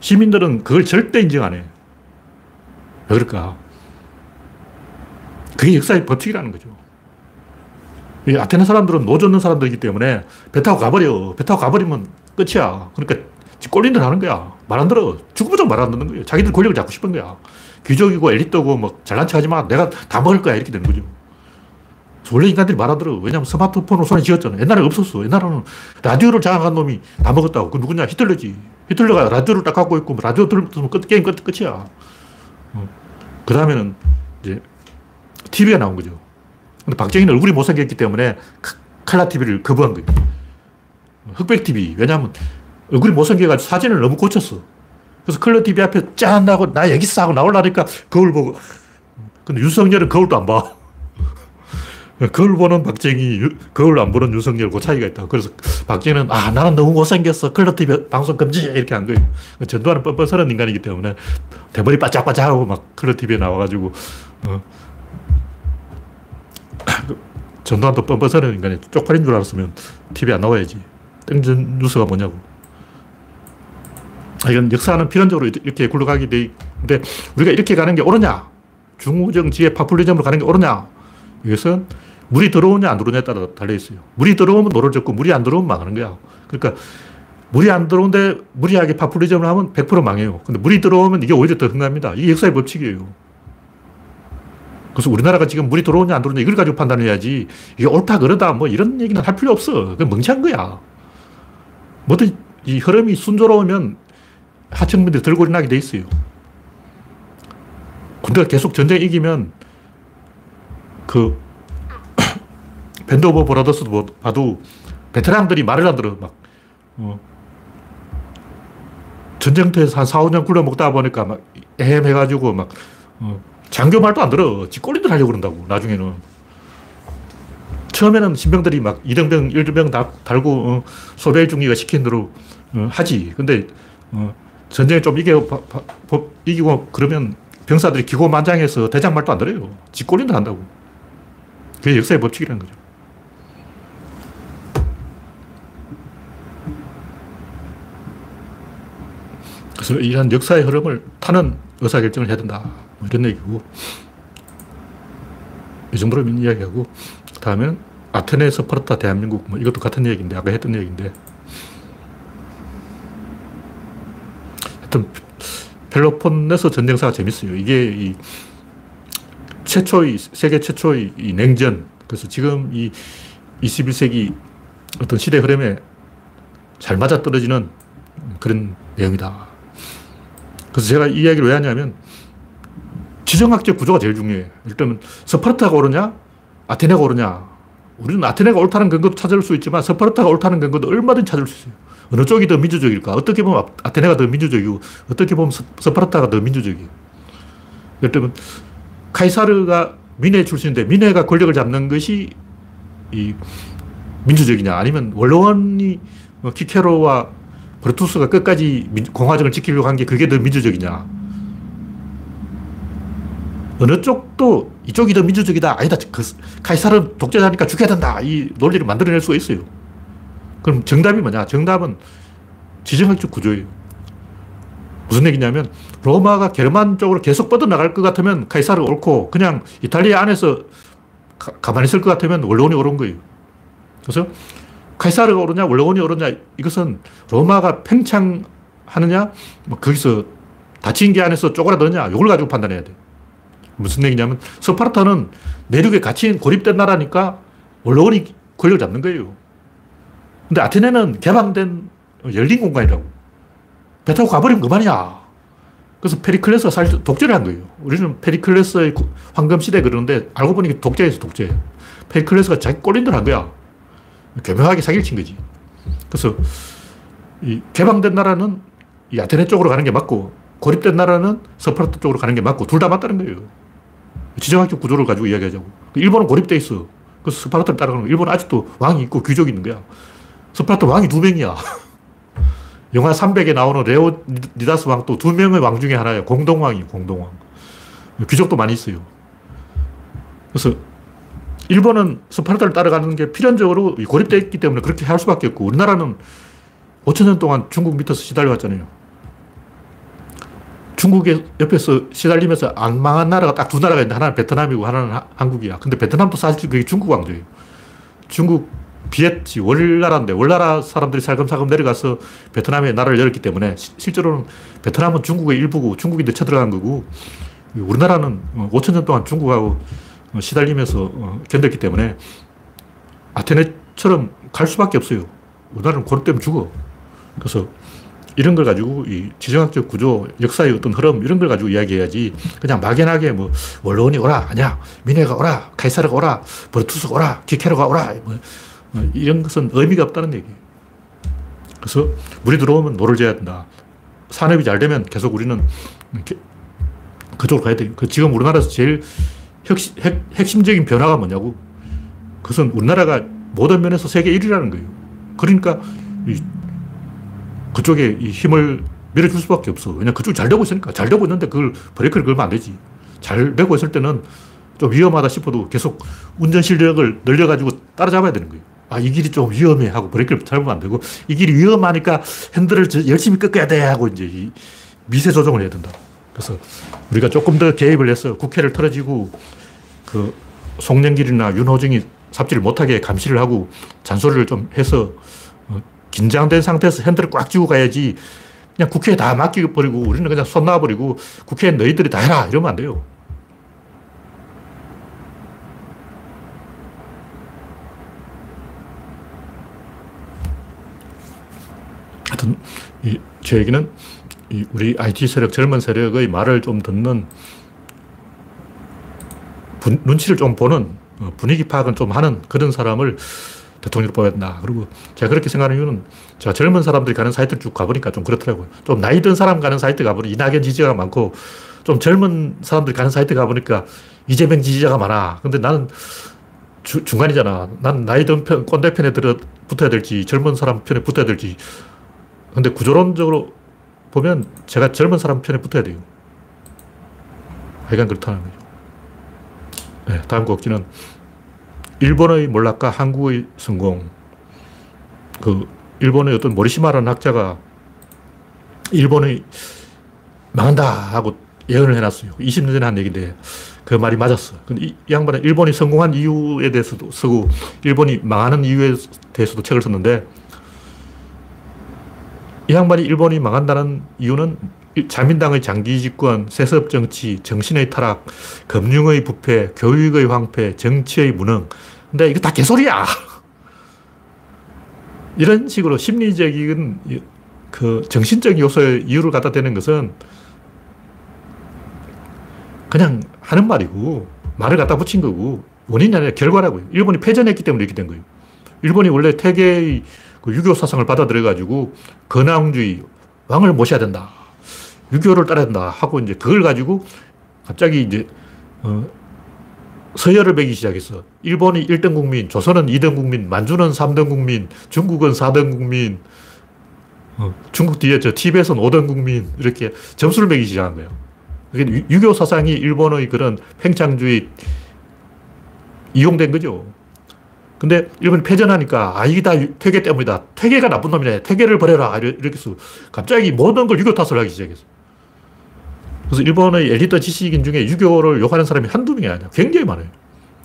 시민들은 그걸 절대 인정 안 해. 왜 그럴까? 그게 역사의 법칙이라는 거죠. 이 아테네 사람들은 노 젓는 사람들이기 때문에 배 타고 가버려. 배 타고 가버리면 끝이야. 그러니까 꼴린 대로 하는 거야. 말 안 들어. 죽어도 말 안 듣는 거예요. 자기들 권력을 잡고 싶은 거야. 귀족이고 엘리트고 뭐 잘난 체 하지 마. 내가 다 먹을 거야. 이렇게 되는 거죠. 원래 인간들이 말안 들어. 왜냐면 스마트폰으로 손에 쥐었잖아. 옛날에 없었어. 옛날에는 라디오를 장악한 놈이 다 먹었다고. 그 누구냐? 히틀러지. 히틀러가 라디오를 딱 갖고 있고 라디오 들으면 끝, 게임 끝, 끝이야. 어. 그 다음에는 이제 TV가 나온 거죠. 근데 박정희는 얼굴이 못생겼기 때문에 칼라 TV를 거부한 거예요. 흑백 TV. 왜냐하면 얼굴이 못생겨가지고 사진을 너무 고쳤어. 그래서 컬러 TV 앞에 짠 하고 나 있어 하고 나올라니까 거울 보고. 근데 윤석열은 거울도 안 봐. 거울 보는 박정희, 거울 안 보는 윤석열 그 차이가 있다. 그래서 박정희는 아 나는 너무 못생겼어. 컬러 TV 방송 금지 이렇게 한 거예요. 전두환은 뻔뻔스러운 인간이기 때문에 대머리 바짝바짝하고 막 컬러 TV에 나와가지고 어. [coughs] 전두환도 뻔뻔스러운 인간이 쪽팔린 줄 알았으면 TV에 안 나와야지. 땡전 뉴스가 뭐냐고. 아, 이건 역사는 필연적으로 이렇게 굴러가게 돼 있는데 우리가 이렇게 가는 게 옳으냐? 중우정치의 파퓰리즘으로 가는 게 옳으냐? 이것은 물이 들어오냐 안 들어오냐에 따라 달려 있어요. 물이 들어오면 노를 젓고 물이 안 들어오면 망하는 거야. 그러니까 물이 안 들어오는데 무리하게 파퓰리즘을 하면 100% 망해요. 근데 물이 들어오면 이게 오히려 더 흥합니다. 이게 역사의 법칙이에요. 그래서 우리나라가 지금 물이 들어오냐 안 들어오냐 이걸 가지고 판단해야지 이게 옳다 그러다 뭐 이런 얘기는 할 필요 없어. 그건 멍청한 거야. 뭐든 이 흐름이 순조로우면 하층민들이 들고 일어나게 돼 있어요. 군대가 계속 전쟁 이기면 그 [coughs] 밴드 오브 브라더스도 봐도 베테랑들이 말을 안 들어. 막, 어. 전쟁터에서 한 4, 5년 굴러먹다 보니까 막 애매해가지고 막, 어. 장교 말도 안 들어. 지 꼴린 대로 하려고 그런다고, 나중에는. 처음에는 신병들이 막 이등병, 일등병 달고, 어, 소배 중위가 시킨 대로 어, 하지. 근데, 어, 전쟁에 좀 이겨, 바, 바, 이기고 그러면 병사들이 기고만장해서 대장 말도 안 들어요. 지 꼴린들 한다고. 그게 역사의 법칙이라는 거죠. 그래서 이런 역사의 흐름을 타는 의사결정을 해야 된다. 뭐 이런 얘기고. 이 정도로 이야기하고, 다음에는 아테네, 스파르타, 대한민국, 뭐 이것도 같은 얘기인데, 아까 했던 얘기인데. 하여튼, 펠로폰네소 전쟁사가 재밌어요. 이게 이 최초의, 세계 최초의 이 냉전. 그래서 지금 이 21세기 어떤 시대 흐름에 잘 맞아 떨어지는 그런 내용이다. 그래서 제가 이 이야기를 왜 하냐면 지정학적 구조가 제일 중요해. 일단은 스파르타가 옳으냐? 아테네가 옳으냐? 우리는 아테네가 옳다는 근거도 찾을 수 있지만 스파르타가 옳다는 근거도 얼마든지 찾을 수 있어요. 어느 쪽이 더 민주적일까? 어떻게 보면 아테네가 더 민주적이고 어떻게 보면 스파르타가 더 민주적이에요. 예를 들면 카이사르가 민회 출신인데 민회가 권력을 잡는 것이 이 민주적이냐? 아니면 원로원이 뭐 키케로와 브루투스가 끝까지 공화정을 지키려고 한 게 그게 더 민주적이냐? 어느 쪽도 이쪽이 더 민주적이다. 아니다. 그 카이사르 독재자니까 죽여야 된다. 이 논리를 만들어낼 수가 있어요. 그럼 정답이 뭐냐? 정답은 지정학적 구조예요 무슨 얘기냐면 로마가 게르만 쪽으로 계속 뻗어나갈 것 같으면 카이사르 옳고 그냥 이탈리아 안에서 가, 만히 있을 것 같으면 원로원이 옳은 거예요. 그래서 카이사르가 옳으냐 원로원이 옳으냐 이것은 로마가 팽창하느냐 뭐 거기서 닫힌 게 안에서 쪼그라드냐 이걸 가지고 판단해야 돼. 무슨 얘기냐면 스파르타는 내륙에 갇힌 고립된 나라니까 원로원이 권력을 잡는 거예요. 근데 아테네는 개방된 열린 공간이라고. 배 타고 가버리면 그만이야. 그래서 페리클레스가 사실 독재를 한 거예요. 우리는 페리클레스의 황금시대 그러는데 알고 보니 독재였어 독재. 페리클레스가 자기 꼴린 대로 한 거야. 교묘하게 사기를 친 거지. 그래서 이 개방된 나라는 이 아테네 쪽으로 가는 게 맞고 고립된 나라는 스파르타 쪽으로 가는 게 맞고 둘 다 맞다는 거예요. 지정학적 구조를 가지고 이야기하자고. 일본은 고립돼 있어. 그래서 스파르타를 따라가는 거야. 일본은 아직도 왕이 있고 귀족이 있는 거야. 스파르타 왕이 두 명이야. [laughs] 영화 300에 나오는 레오니다스 왕도 두 명의 왕 중에 하나예요. 공동왕이에요, 공동왕. 귀족도 많이 있어요. 그래서 일본은 스파르타를 따라가는 게 필연적으로 고립되어 있기 때문에 그렇게 할 수밖에 없고 우리나라는 5천 년 동안 중국 밑에서 시달려왔잖아요. 중국의 옆에서 시달리면서 안 망한 나라가 딱 두 나라가 있는데 하나는 베트남이고 하나는 한국이야. 근데 베트남도 사실 그게 중국 왕조예요. 중국 비엣이 월나라인데 월나라 사람들이 살금살금 내려가서 베트남에 나라를 열었기 때문에 시, 실제로는 베트남은 중국의 일부고 중국이 쳐들어간 거고 우리나라는 5천 년 동안 중국하고 시달리면서 어, 견뎠기 때문에 아테네처럼 갈 수밖에 없어요. 우리나라는 고립 때문에 죽어. 그래서 이런 걸 가지고 이 지정학적 구조, 역사의 어떤 흐름 이런 걸 가지고 이야기해야지 그냥 막연하게 뭐 원로원이 오라, 아니야, 미네가 오라, 카이사르가 오라, 버투스가 오라, 키케로가 오라 뭐 이런 것은 의미가 없다는 얘기예요. 그래서 물이 들어오면 노를 저어야 된다. 산업이 잘 되면 계속 우리는 그쪽으로 가야 돼요. 그 지금 우리나라에서 제일 핵심, 핵, 심적인 변화가 뭐냐고. 그것은 우리나라가 모든 면에서 세계 1위라는 거예요. 그러니까 그쪽에 힘을 밀어줄 수밖에 없어. 왜냐 그쪽이 잘 되고 있으니까. 잘 되고 있는데 그걸 브레이크를 걸면 안 되지. 잘 되고 있을 때는 좀 위험하다 싶어도 계속 운전 실력을 늘려가지고 따라잡아야 되는 거예요. 아, 이 길이 좀 위험해 하고 브레이크를 잡으면 안 되고 이 길이 위험하니까 핸들을 열심히 꺾어야 돼 하고 이제 미세 조정을 해야 된다. 그래서 우리가 조금 더 개입을 해서 국회를 털어지고 그 송영길이나 윤호정이 삽질을 못하게 감시를 하고 잔소리를 좀 해서 어, 긴장된 상태에서 핸들을 꽉 쥐고 가야지 그냥 국회에 다 맡겨버리고 우리는 그냥 손 놔버리고 국회에 너희들이 다 해라 이러면 안 돼요. 하여튼, 이, 제 얘기는 이 우리 IT 세력, 젊은 세력의 말을 좀 듣는 분, 눈치를 좀 보는 어, 분위기 파악은 좀 하는 그런 사람을 대통령으로 뽑아야 된다. 그리고 제가 그렇게 생각하는 이유는 제가 젊은 사람들이 가는 사이트를 쭉 가보니까 좀 그렇더라고요. 좀 나이 든 사람 가는 사이트 가보니 이낙연 지지자가 많고 좀 젊은 사람들이 가는 사이트 가보니까 이재명 지지자가 많아. 근데 나는 주, 중간이잖아. 난 나이 든 편, 꼰대 편에 들어 붙어야 될지 젊은 사람 편에 붙어야 될지. 근데 구조론적으로 보면 제가 젊은 사람 편에 붙어야 돼요. 하여간 그렇다는 거죠. 네, 다음 곡지는 일본의 몰락과 한국의 성공. 그 일본의 어떤 모리시마라는 학자가 일본의 망한다 하고 예언을 해놨어요. 20년 전에 한 얘기인데 그 말이 맞았어. 근데 이, 이 양반은 일본이 성공한 이유에 대해서도 쓰고 일본이 망하는 이유에 대해서도 책을 썼는데 이 양반이 일본이 망한다는 이유는 자민당의 장기 집권, 세습 정치, 정신의 타락, 금융의 부패, 교육의 황폐, 정치의 무능. 근데 이거 다 개소리야. [laughs] 이런 식으로 심리적인 그 정신적 요소의 이유를 갖다 대는 것은 그냥 하는 말이고 말을 갖다 붙인 거고 원인이 아니라 결과라고요. 일본이 패전했기 때문에 이렇게 된 거예요. 일본이 원래 태계의 그 유교 사상을 받아들여가지고 건왕주의, 왕을 모셔야 된다. 유교를 따라야 된다. 하고 이제 그걸 가지고 갑자기 이제, 어, 서열을 매기 시작했어. 일본이 1등 국민, 조선은 2등 국민, 만주는 3등 국민, 중국은 4등 국민, 어, 중국 뒤에 저 티벳은 5등 국민, 이렇게 점수를 매기 시작한 거예요. 유교 사상이 일본의 그런 팽창주의 이용된 거죠. 근데 일본이 패전하니까 아 이게 다 퇴계 때문이다. 퇴계가 나쁜 놈이네. 퇴계를 버려라. 이렇게 해서 갑자기 모든 걸 유교 탓을 하기 시작했어. 그래서 일본의 엘리트 지식인 중에 유교를 욕하는 사람이 한두 명이 아니야. 굉장히 많아요.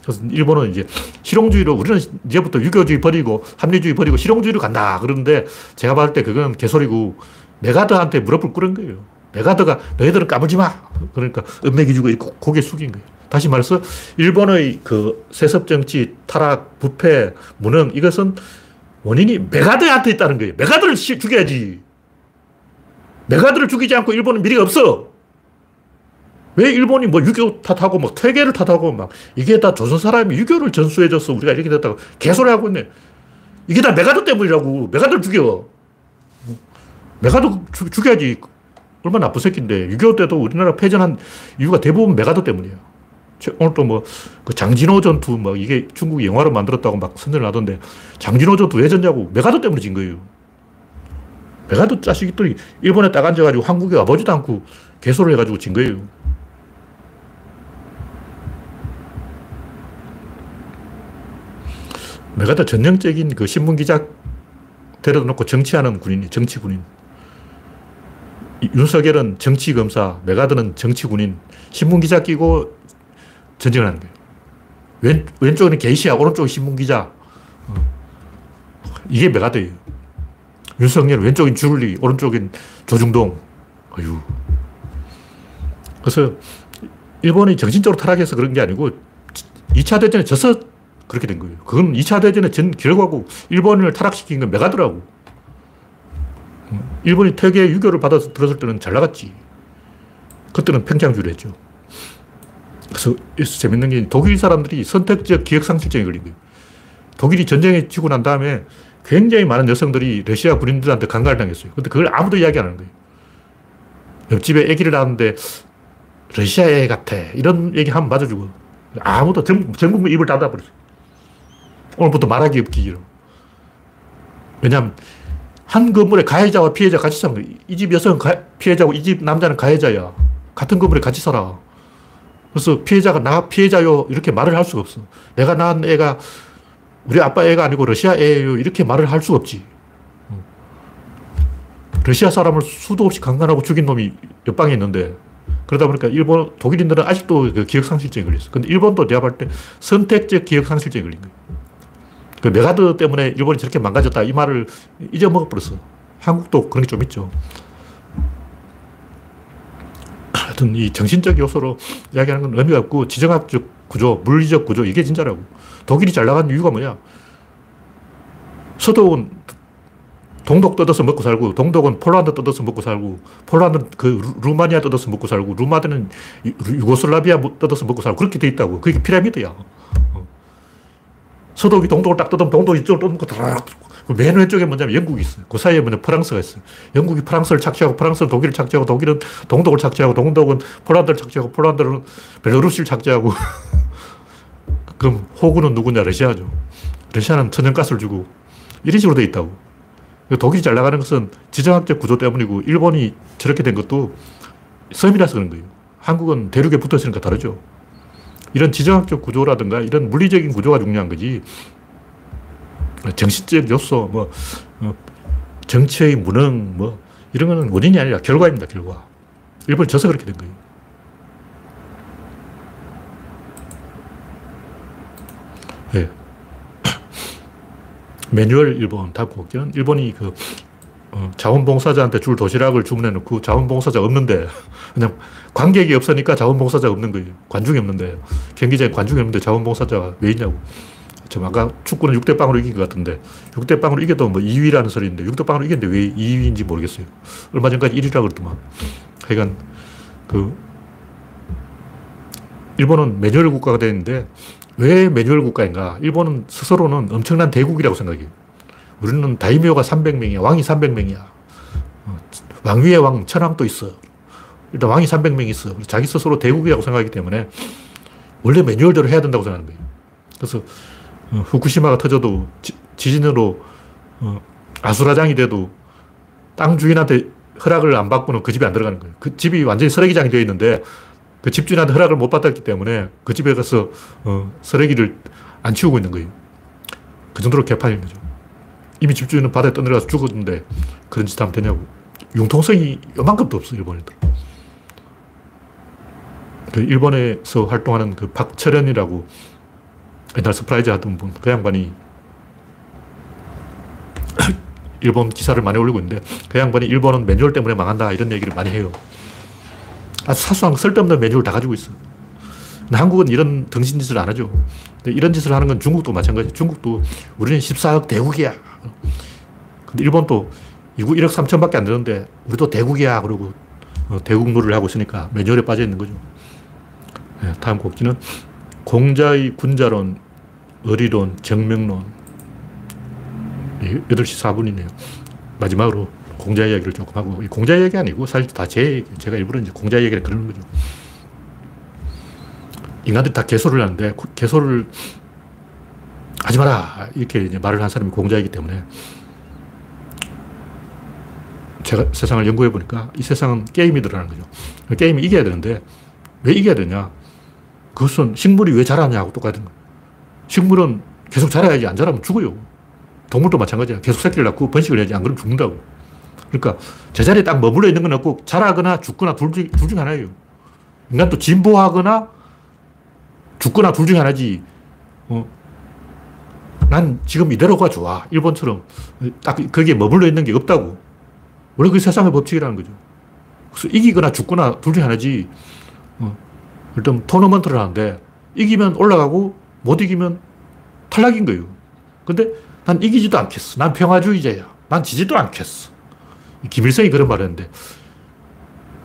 그래서 일본은 이제 실용주의로 우리는 이제부터 유교주의 버리고 합리주의 버리고 실용주의로 간다. 그러는데 제가 봤을 때 그건 개소리고 맥아더한테 무릎을 꿇은 거예요. 맥아더가 너희들은 까불지 마. 그러니까 은맥이 주고 고개 숙인 거예요. 다시 말해서 일본의 그 세습 정치, 타락, 부패, 무능 이것은 원인이 맥아더한테 있다는 거예요. 맥아더를 죽여야지. 맥아더를 죽이지 않고 일본은 미래가 없어. 왜 일본이 뭐 유교 탓하고 뭐 퇴계를 탓하고 막 이게 다 조선 사람이 유교를 전수해줘서 우리가 이렇게 됐다고 개소리 하고 있네. 이게 다 맥아더 때문이라고. 맥아더를 죽여. 맥아더 죽여야지. 얼마나 나쁜 새끼인데. 6.25 때도 우리나라 패전한 이유가 대부분 맥아더 때문이에요. 오늘 또 뭐, 그 장진호 전투, 뭐, 이게 중국이 영화로 만들었다고 막 선전을 하던데, 장진호 전투 왜 졌냐고, 맥아더 때문에 진 거예요. 맥아더 자식들이 일본에 딱 앉아가지고 한국에 와보지도 않고 개소리를 해가지고 진 거예요. 맥아더 전형적인 그 신문 기자 데려다 놓고 정치하는 군인이 정치 군인. 윤석열은 정치 검사, 맥아더는 정치 군인, 신문 기자 끼고 전쟁을 하는 거예요. 왼, 왼쪽은 게이샤, 오른쪽은 신문 기자. 어. 이게 맥아더예요. 윤석열 왼쪽엔 줄리, 오른쪽엔 조중동. 어휴. 그래서 일본이 정신적으로 타락해서 그런 게 아니고 2차 대전에 져서 그렇게 된 거예요. 그건 2차 대전의 전 결과고 일본을 타락시킨 건 메가더라고. 일본이 퇴계 유교를 받아서 들었을 때는 잘 나갔지. 그때는 평창주의를 했죠. 그래서 재밌는 게 독일 사람들이 선택적 기억상실증에 걸린 거예요. 독일이 전쟁에 지고 난 다음에 굉장히 많은 여성들이 러시아 군인들한테 강간을 당했어요. 근데 그걸 아무도 이야기 안 하는 거예요. 옆집에 아기를 낳았는데 러시아 애 같아. 이런 얘기 하면 맞아주고. 아무도 전, 전 국민 입을 닫아버렸어요. 오늘부터 말하기 없기. 왜냐하면 한 건물에 가해자와 피해자 같이 사는 거야. 이집 여성은 피해자고 이 집 남자는 가해자야. 같은 건물에 같이 살아. 그래서 피해자가 나 피해자요 이렇게 말을 할 수가 없어. 내가 낳은 애가 우리 아빠 애가 아니고 러시아 애예요 이렇게 말을 할 수가 없지. 러시아 사람을 수도 없이 강간하고 죽인 놈이 옆방에 있는데 그러다 보니까 일본, 독일인들은 아직도 그 기억상실증에 걸렸어. 근데 일본도 내가 볼 때 선택적 기억상실증에 걸린 거예요. 그 맥아더 때문에 일본이 저렇게 망가졌다. 이 말을 잊어먹어버렸어. 한국도 그런 게 좀 있죠. 하여튼 이 정신적 요소로 이야기하는 건 의미가 없고 지정학적 구조, 물리적 구조, 이게 진짜라고. 독일이 잘 나간 이유가 뭐냐? 서독은 동독 뜯어서 먹고 살고, 동독은 폴란드 뜯어서 먹고 살고, 폴란드는 그 루마니아 뜯어서 먹고 살고, 루마드는 유고슬라비아 뜯어서 먹고 살고, 그렇게 돼 있다고. 그게 피라미드야. 어. 서독이 동독을 딱 뜯으면 동독이 이쪽을 뜯는 거 맨 왼쪽에 뭐냐면 영국이 있어요. 그 사이에 뭐냐 프랑스가 있어요. 영국이 프랑스를 착취하고, 프랑스는 독일을 착취하고, 독일은 동독을 착취하고, 동독은 폴란드를 착취하고, 폴란드는 벨로루시를 착취하고. [laughs] 그럼 호구는 누구냐? 러시아죠. 러시아는 천연가스를 주고, 이런 식으로 돼 있다고. 독일이 잘 나가는 것은 지정학적 구조 때문이고 일본이 저렇게 된 것도 섬이라서 그런 거예요. 한국은 대륙에 붙어 있으니까 다르죠. 이런 지정학적 구조라든가 이런 물리적인 구조가 중요한 거지. 정신적 요소, 뭐, 어, 정치의 무능, 뭐, 이런 거는 원인이 아니라 결과입니다, 결과. 일본이 져서 그렇게 된 거예요. 네. [coughs] 매뉴얼 일본 다국기는 일본이 그 어, 자원봉사자한테 줄 도시락을 주문해 놓고 자원봉사자 없는데 [laughs] 그냥 관객이 없으니까 자원봉사자 없는 거예요. 관중이 없는데 경기장에 관중이 없는데 자원봉사자가 왜 있냐고. 지 아까 축구는 6대 0으로 이긴 것 같은데 6대 0으로 이겨도 뭐 2위라는 소리인데 6대 0으로 이겼는데 왜 2위인지 모르겠어요. 얼마 전까지 1위라고 그랬더만. 하여간 그 일본은 매뉴얼 국가가 되는데 왜 매뉴얼 국가인가? 일본은 스스로는 엄청난 대국이라고 생각해요. 우리는 다이묘가 300명이야. 왕이 300명이야. 어, 왕 위에 왕, 천왕도 있어. 일단 왕이 300명 있어. 자기 스스로 대국이라고 생각하기 때문에 원래 매뉴얼대로 해야 된다고 생각하는 거예요. 그래서 어, 후쿠시마가 터져도 지, 진으로 어, 아수라장이 돼도 땅 주인한테 허락을 안 받고는 그 집에 안 들어가는 거예요. 그 집이 완전히 쓰레기장이 되어 있는데 그 집주인한테 허락을 못 받았기 때문에 그 집에 가서 어, 쓰레기를 안 치우고 있는 거예요. 그 정도로 개판인 거죠. 이미 집주인은 바다에 떠내려가서 죽었는데 그런 짓 하면 되냐고. 융통성이 요만큼도 없어, 일본애들. 그 일본에서 활동하는 그 박철현이라고 옛날 서프라이즈 하던 분, 그 양반이 [coughs] 일본 기사를 많이 올리고 있는데 그 양반이 일본은 매뉴얼 때문에 망한다 이런 얘기를 많이 해요. 아주 사소한 쓸데없는 메뉴를 다 가지고 있어. 근데 한국은 이런 등신 짓을 안 하죠. 이런 짓을 하는 건 중국도 마찬가지. 중국도 우리는 14억 대국이야. 근데 일본도 1억 3천밖에 안 되는데 우리도 대국이야. 그러고 어, 대국 놀이를 하고 있으니까 매뉴얼에 빠져 있는 거죠. 네, 다음 곡지는 공자의 군자론, 의리론, 정명론. 8시 4분이네요. 마지막으로 공자 이야기를 조금 하고, 공자 이야기 아니고 사실 다 제 제가 일부러 이제 공자 이야기를 그러는 거죠. 인간들이 다 개소를 하는데, 개소를 하지 마라! 이렇게 이제 말을 한 사람이 공자이기 때문에, 제가 세상을 연구해 보니까 이 세상은 게임이 들어가는 거죠. 게임이 이겨야 되는데, 왜 이겨야 되냐? 그것은 식물이 왜 자라냐고 똑같은 거예요. 식물은 계속 자라야지 안 자라면 죽어요. 동물도 마찬가지야. 계속 새끼를 낳고 번식을 해야지 안 그러면 죽는다고. 그러니까 제자리에 딱 머물러 있는 건 없고 자라거나 죽거나 둘, 중, 둘 중 하나예요. 인간도 진보하거나 죽거나 둘 중에 하나지. 어. 난 지금 이대로가 좋아. 일본처럼. 딱 거기에 머물러 있는 게 없다고. 원래 그 세상의 법칙이라는 거죠. 그래서 이기거나 죽거나 둘 중에 하나지. 어. 일단 토너먼트를 하는데 이기면 올라가고 못 이기면 탈락인 거예요. 근데 난 이기지도 않겠어. 난 평화주의자야. 난 지지도 않겠어. 김일성이 그런 말을 했는데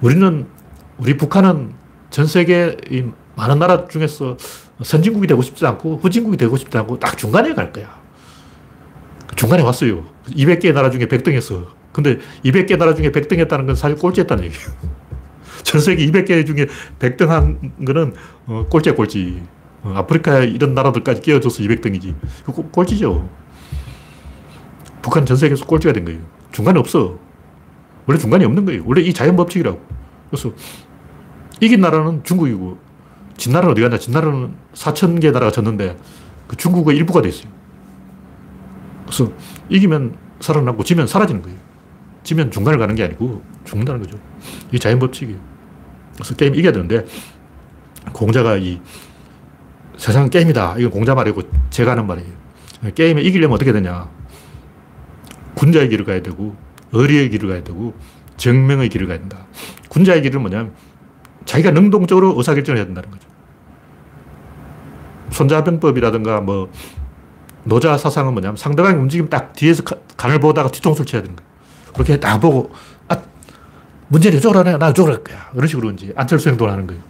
우리는 우리 북한은 전 세계 많은 나라 중에서 선진국이 되고 싶지 않고 후진국이 되고 싶지 않고 딱 중간에 갈 거야. 중간에 왔어요. 200개 나라 중에 100등 했어. 근데 200개 나라 중에 100등 했다는 건 사실 꼴찌했다는 얘기예요. 전 세계 200개 중에 100등 한 거는 어, 꼴찌야 꼴찌. 어, 아프리카 이런 나라들까지 끼워줘서 200등이지. 꼴찌죠. 북한 전 세계에서 꼴찌가 된 거예요. 중간에 없어. 원래 중간이 없는 거예요. 원래 이 자연 법칙이라고. 그래서 이긴 나라는 중국이고 진 나라는 어디 갔냐? 진나라는 4천 개 나라가 졌는데 그 중국의 일부가 됐어요. 그래서 이기면 살아남고 지면 사라지는 거예요. 지면 중간을 가는 게 아니고 죽는다는 거죠. 이 자연 법칙이에요. 그래서 게임 이겨야 되는데 공자가 이 세상은 게임이다. 이건 공자 말이고 제가 하는 말이에요. 게임에 이기려면 어떻게 되냐. 군자의 길을 가야 되고 의리의 길을 가야 되고 정명의 길을 가야 된다. 군자의 길은 뭐냐면 자기가 능동적으로 의사결정을 해야 된다는 거죠. 손자병법이라든가 뭐 노자 사상은 뭐냐면 상대방이 움직이면 딱 뒤에서 간을 보다가 뒤통수를 쳐야 되는 거예요. 그렇게 딱 보고 아 문재인이 이쪽으로 하네 나할 거야. 그런 식으로 이제 안철수 행동을 하는 거예요.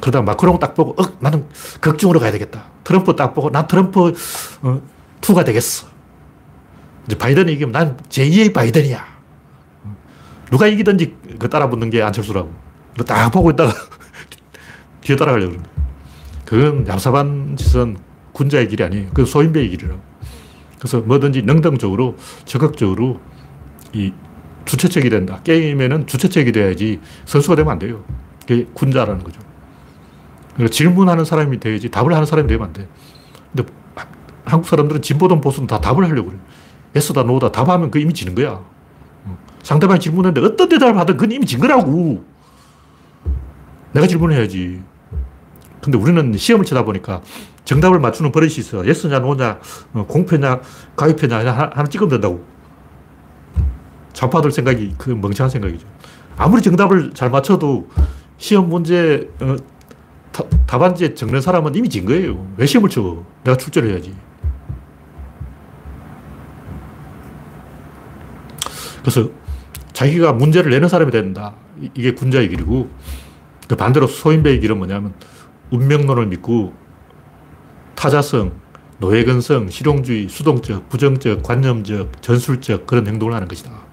그러다 마크롱 딱 보고 어 나는 극중으로 가야 되겠다. 트럼프 딱 보고 난 트럼프 어, 투가 되겠어. 이제 바이든이 이기면 난 제2의 바이든이야. 누가 이기든지 그 따라 붙는 게 안철수라고. 딱 보고 있다가 [laughs] 뒤에 따라가려고 그러는 그건 얍삽한 짓은 군자의 길이 아니에요. 그건 소인배의 길이라고. 그래서 뭐든지 능동적으로 적극적으로 이 주체책이 된다. 게임에는 주체책이 돼야지 선수가 되면 안 돼요. 그게 군자라는 거죠. 그러니까 질문하는 사람이 돼야지 답을 하는 사람이 되면 안 돼. 근데 한국 사람들은 진보든 보수든 다 답을 하려고 그래. 예스다 노다 답하면 그 이미 지는 거야. 상대방이 질문했는데 어떤 대답을 하든 그건 이미 진 거라고. 내가 질문해야지. 근데 우리는 시험을 치다 보니까 정답을 맞추는 버릇이 있어. 예스냐, 노냐, 어, 공표냐, 가위표냐, 하나 찍으면 된다고. 좌파들 생각이 그 멍청한 생각이죠. 아무리 정답을 잘 맞춰도 시험 문제, 어, 답안지에 적는 사람은 이미 진 거예요. 왜 시험을 쳐? 내가 출제를 해야지. 그래서 자기가 문제를 내는 사람이 된다. 이게 군자의 길이고, 그 반대로 소인배의 길은 뭐냐면, 운명론을 믿고, 타자성, 노예근성, 실용주의, 수동적, 부정적, 관념적, 전술적 그런 행동을 하는 것이다.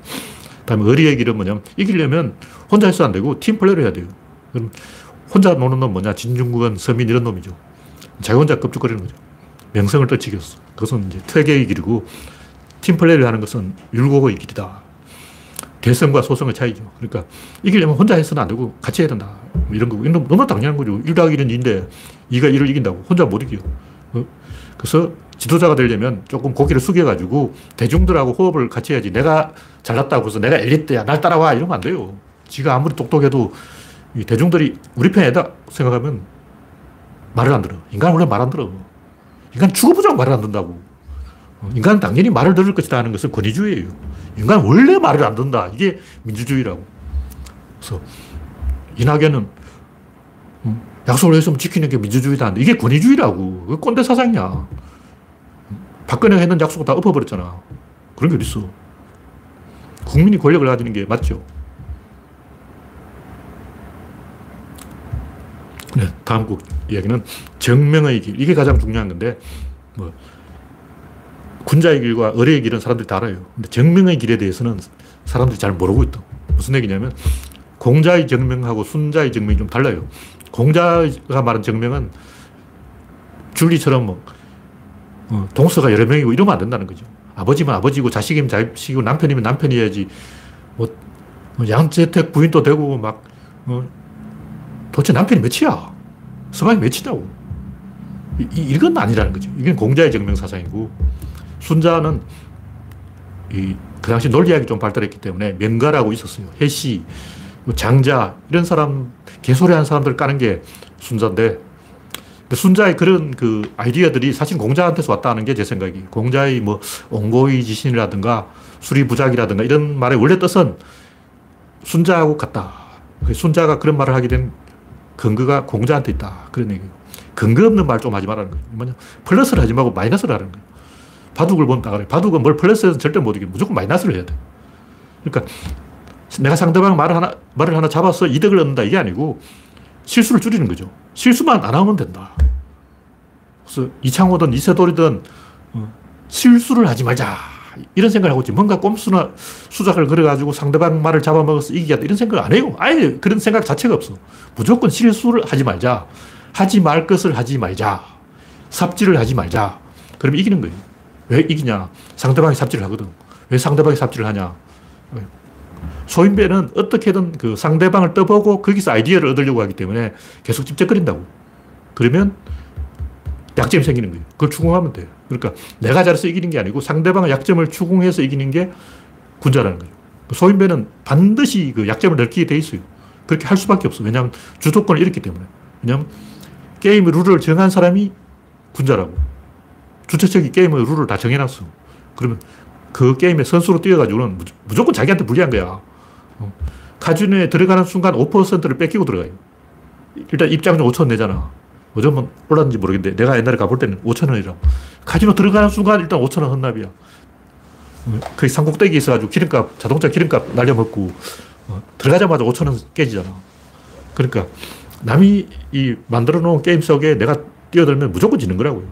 다음에 의리의 길은 뭐냐면, 이기려면 혼자 해서 안 되고, 팀 플레이를 해야 돼요. 그럼 혼자 노는 놈 뭐냐? 진중국은, 서민 이런 놈이죠. 자기 혼자 껍죽거리는 거죠. 명성을 떨치겠어. 그것은 이제 퇴계의 길이고, 팀 플레이를 하는 것은 율곡의 길이다. 개성과 소성의 차이죠. 그러니까 이기려면 혼자 해서는 안 되고 같이 해야 된다. 뭐 이런 거고. 이건 너무 당연한 거죠. 1 더하기 1은 2인데 2가 1을 이긴다고. 혼자 못 이겨. 어? 그래서 지도자가 되려면 조금 고개를 숙여가지고 대중들하고 호흡을 같이 해야지. 내가 잘났다고 해서 내가 엘리트야. 날 따라와. 이러면 안 돼요. 지가 아무리 똑똑해도 대중들이 우리 편이다 생각하면 말을 안 들어. 인간은 원래 말 안 들어. 인간 죽어보자고 말을 안 듣는다고. 어, 인간은 당연히 말을 들을 것이다 하는 것은 권위주의예요. 인간은 원래 말을 안 듣는다. 이게 민주주의라고. 그래서 이낙연은 음, 약속을 했으면 지키는 게 민주주의다. 이게 권위주의라고. 그 꼰대 사상이야. 박근혜가 했는 약속을 다 엎어버렸잖아. 그런 게 어딨어. 국민이 권력을 가지는 게 맞죠. 네, 다음 곡 이야기는 정명의 길. 이게 가장 중요한 건데, 뭐, 군자의 길과 의뢰의 길은 사람들이 다 알아요. 근데 정명의 길에 대해서는 사람들이 잘 모르고 있다. 무슨 얘기냐면 공자의 정명하고 순자의 정명이 좀 달라요. 공자가 말한 정명은 줄리처럼 뭐 어, 동서가 여러 명이고 이러면 안 된다는 거죠. 아버지면 아버지고 자식이면 자식이고 남편이면 남편이어야지 뭐, 뭐 양재택 부인도 되고 막 어, 도대체 남편이 몇이야? 성함이 몇이냐고. 이, 이건 아니라는 거죠. 이건 공자의 증명사상이고, 순자는 이, 그 당시 논리학이 좀 발달했기 때문에 명가라고 있었어요. 해시, 뭐 장자, 이런 사람, 개소리 하는 사람들 까는 게 순자인데, 순자의 그런 그 아이디어들이 사실 공자한테서 왔다는 게 제 생각이. 공자의 뭐 옹고의 지신이라든가 수리부작이라든가 이런 말의 원래 뜻은 순자하고 같다. 순자가 그런 말을 하게 된 근거가 공자한테 있다. 그런 얘기예요. 근거 없는 말 좀 하지 말라는 거예요. 뭐냐. 플러스를 하지 말고 마이너스를 하는 거예요. 바둑을 본다 그래. 바둑은 뭘 플러스해서 절대 못 이겨. 무조건 마이너스를 해야 돼. 그러니까 내가 상대방 말을 하나, 말을 하나 잡아서 이득을 얻는다. 이게 아니고 실수를 줄이는 거죠. 실수만 안 하면 된다. 그래서 이창호든 이세돌이든 어, 실수를 하지 말자. 이런 생각을 하고 있지. 뭔가 꼼수나 수작을 그려가지고 상대방 말을 잡아먹어서 이기겠다. 이런 생각 안 해요. 아예 그런 생각 자체가 없어. 무조건 실수를 하지 말자. 하지 말 것을 하지 말자. 삽질을 하지 말자. 그러면 이기는 거예요. 왜 이기냐? 상대방이 삽질을 하거든. 왜 상대방이 삽질을 하냐? 소인배는 어떻게든 그 상대방을 떠보고 거기서 아이디어를 얻으려고 하기 때문에 계속 집적거린다고. 그러면 약점이 생기는 거예요. 그걸 추궁하면 돼요. 그러니까 내가 잘해서 이기는 게 아니고 상대방의 약점을 추궁해서 이기는 게 군자라는 거죠. 소인배는 반드시 그 약점을 넓히게 돼 있어요. 그렇게 할 수밖에 없어. 왜냐하면 주도권을 잃었기 때문에. 왜냐하면 게임의 룰을 정한 사람이 군자라고. 주최 측이 게임의 룰을 다 정해놨어. 그러면 그 게임에 선수로 뛰어가지고는 무조건 자기한테 불리한 거야. 어. 카지노에 들어가는 순간 5%를 뺏기고 들어가요. 일단 입장료 5천 내잖아. 요즘은 올랐는지 모르겠는데 내가 옛날에 가볼 때는 5천 원이라고. 카지노 들어가는 순간 일단 5천 원 헌납이야. 어, 거기 산꼭대기 있어가지고 기름값, 자동차 기름값 날려먹고 어, 들어가자마자 5천 원 깨지잖아. 그러니까 남이 이 만들어 놓은 게임 속에 내가 뛰어들면 무조건 지는 거라고요.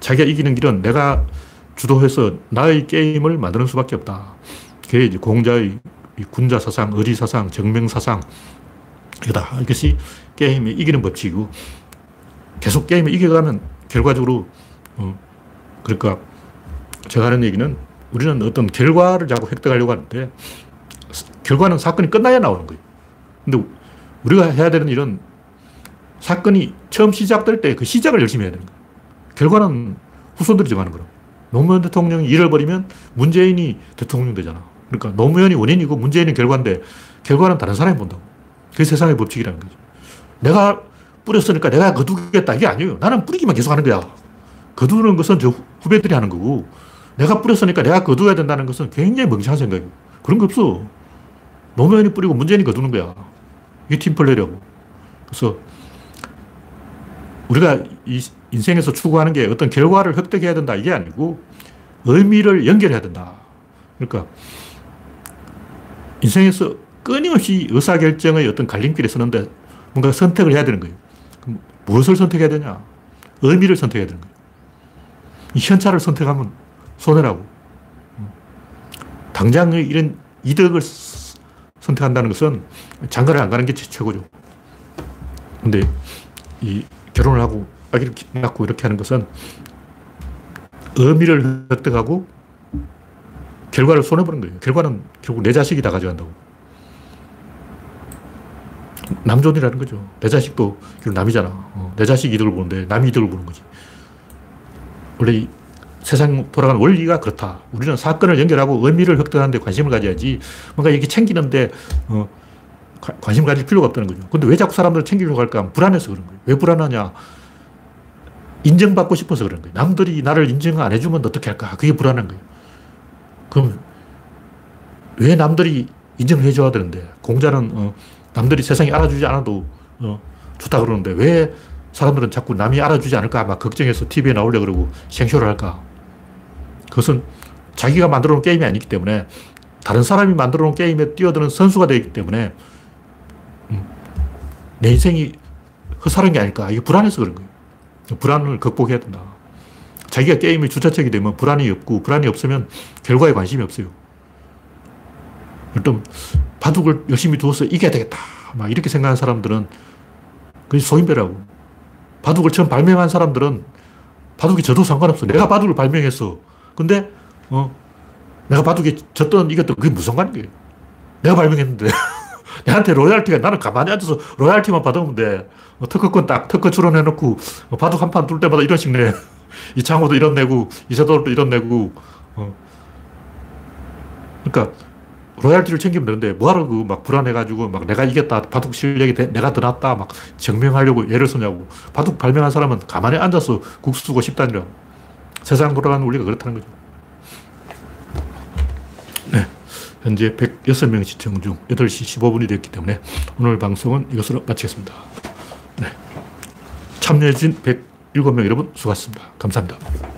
자기가 이기는 길은 내가 주도해서 나의 게임을 만드는 수밖에 없다. 그게 이제 공자의 군자 사상, 의리 사상, 정명 사상, 이거다. 이것이 게임이 이기는 법칙이고, 계속 게임을 이겨가면 결과적으로, 어, 그러니까 제가 하는 얘기는 우리는 어떤 결과를 자꾸 획득하려고 하는데, 결과는 사건이 끝나야 나오는 거예요. 근데 우리가 해야 되는 일은 사건이 처음 시작될 때 그 시작을 열심히 해야 되는 거예요. 결과는 후손들이 정하는 거라고. 노무현 대통령이 잃어버리면 문재인이 대통령 되잖아. 그러니까 노무현이 원인이고 문재인이 결과인데 결과는 다른 사람이 본다고. 그게 세상의 법칙이라는 거죠. 내가 뿌렸으니까 내가 거두겠다. 이게 아니에요. 나는 뿌리기만 계속 하는 거야. 거두는 것은 저 후배들이 하는 거고 내가 뿌렸으니까 내가 거두어야 된다는 것은 굉장히 멍청한 생각이고 그런 거 없어. 노무현이 뿌리고 문재인이 거두는 거야. 이게 팀플레이라고. 그래서 우리가 이 인생에서 추구하는 게 어떤 결과를 획득해야 된다 이게 아니고 의미를 연결해야 된다. 그러니까 인생에서 끊임없이 의사결정의 어떤 갈림길에 서는데 뭔가 선택을 해야 되는 거예요. 무엇을 선택해야 되냐? 의미를 선택해야 되는 거예요. 이 현찰을 선택하면 손해라고. 당장의 이런 이득을 선택한다는 것은 장가를 안 가는 게 최고죠. 근데 이 결혼을 하고 아기를 낳고 이렇게 하는 것은 의미를 획득하고 결과를 손해보는 거예요. 결과는 결국 내 자식이 다 가져간다고. 남존이라는 거죠. 내 자식도 결국 남이잖아. 어, 내 자식 이득을 보는데 남이 이득을 보는 거지. 원래 세상 돌아가는 원리가 그렇다. 우리는 사건을 연결하고 의미를 획득하는데 관심을 가져야지 뭔가 이렇게 챙기는데 어, 관심 가질 필요가 없다는 거죠. 근데 왜 자꾸 사람들을 챙기려고 할까? 불안해서 그런 거예요. 왜 불안하냐? 인정받고 싶어서 그런 거예요. 남들이 나를 인정 안 해주면 어떻게 할까? 그게 불안한 거예요. 그럼 왜 남들이 인정을 해줘야 되는데 공자는 어, 남들이 세상에 알아주지 않아도 어, 좋다 그러는데 왜 사람들은 자꾸 남이 알아주지 않을까 막 걱정해서 TV에 나오려 그러고 생쇼를 할까? 그것은 자기가 만들어 놓은 게임이 아니기 때문에 다른 사람이 만들어 놓은 게임에 뛰어드는 선수가 되기 때문에 음, 내 인생이 허사한 게 아닐까? 이게 불안해서 그런 거예요. 불안을 극복해야 된다. 자기가 게임의 주체책이 되면 불안이 없고 불안이 없으면 결과에 관심이 없어요. 일단 바둑을 열심히 두어서 이겨야 되겠다. 막 이렇게 생각하는 사람들은 그게 소인배라고. 바둑을 처음 발명한 사람들은 바둑이 져도 상관없어. 내가 바둑을 발명했어. 근데 어 내가 바둑에 졌던 이겼던 그게 무슨 관계예요. 내가 발명했는데 [laughs] 내한테 로얄티가 나는 가만히 앉아서 로얄티만 받으면 돼. 어, 특허권 딱 특허 출원해놓고 어, 바둑 한 판 둘 때마다 일 원씩 내. 이창호도 일 원 내고 이세돌도 일 원 내고. 어. 그러니까 로얄티를 챙기면 되는데 뭐하러 그 막 불안해가지고 막 내가 이겼다 바둑 실력이 대, 내가 더 낫다 막 증명하려고 예를 쓰냐고 바둑 발명한 사람은 가만히 앉아서 국수고 싶다니라 세상 돌아가는 우리가 그렇다는 거죠 네 현재 106명 시청 중 8시 15분이 됐기 때문에 오늘 방송은 이것으로 마치겠습니다. 네. 참여해주신 107명 여러분 수고하셨습니다. 감사합니다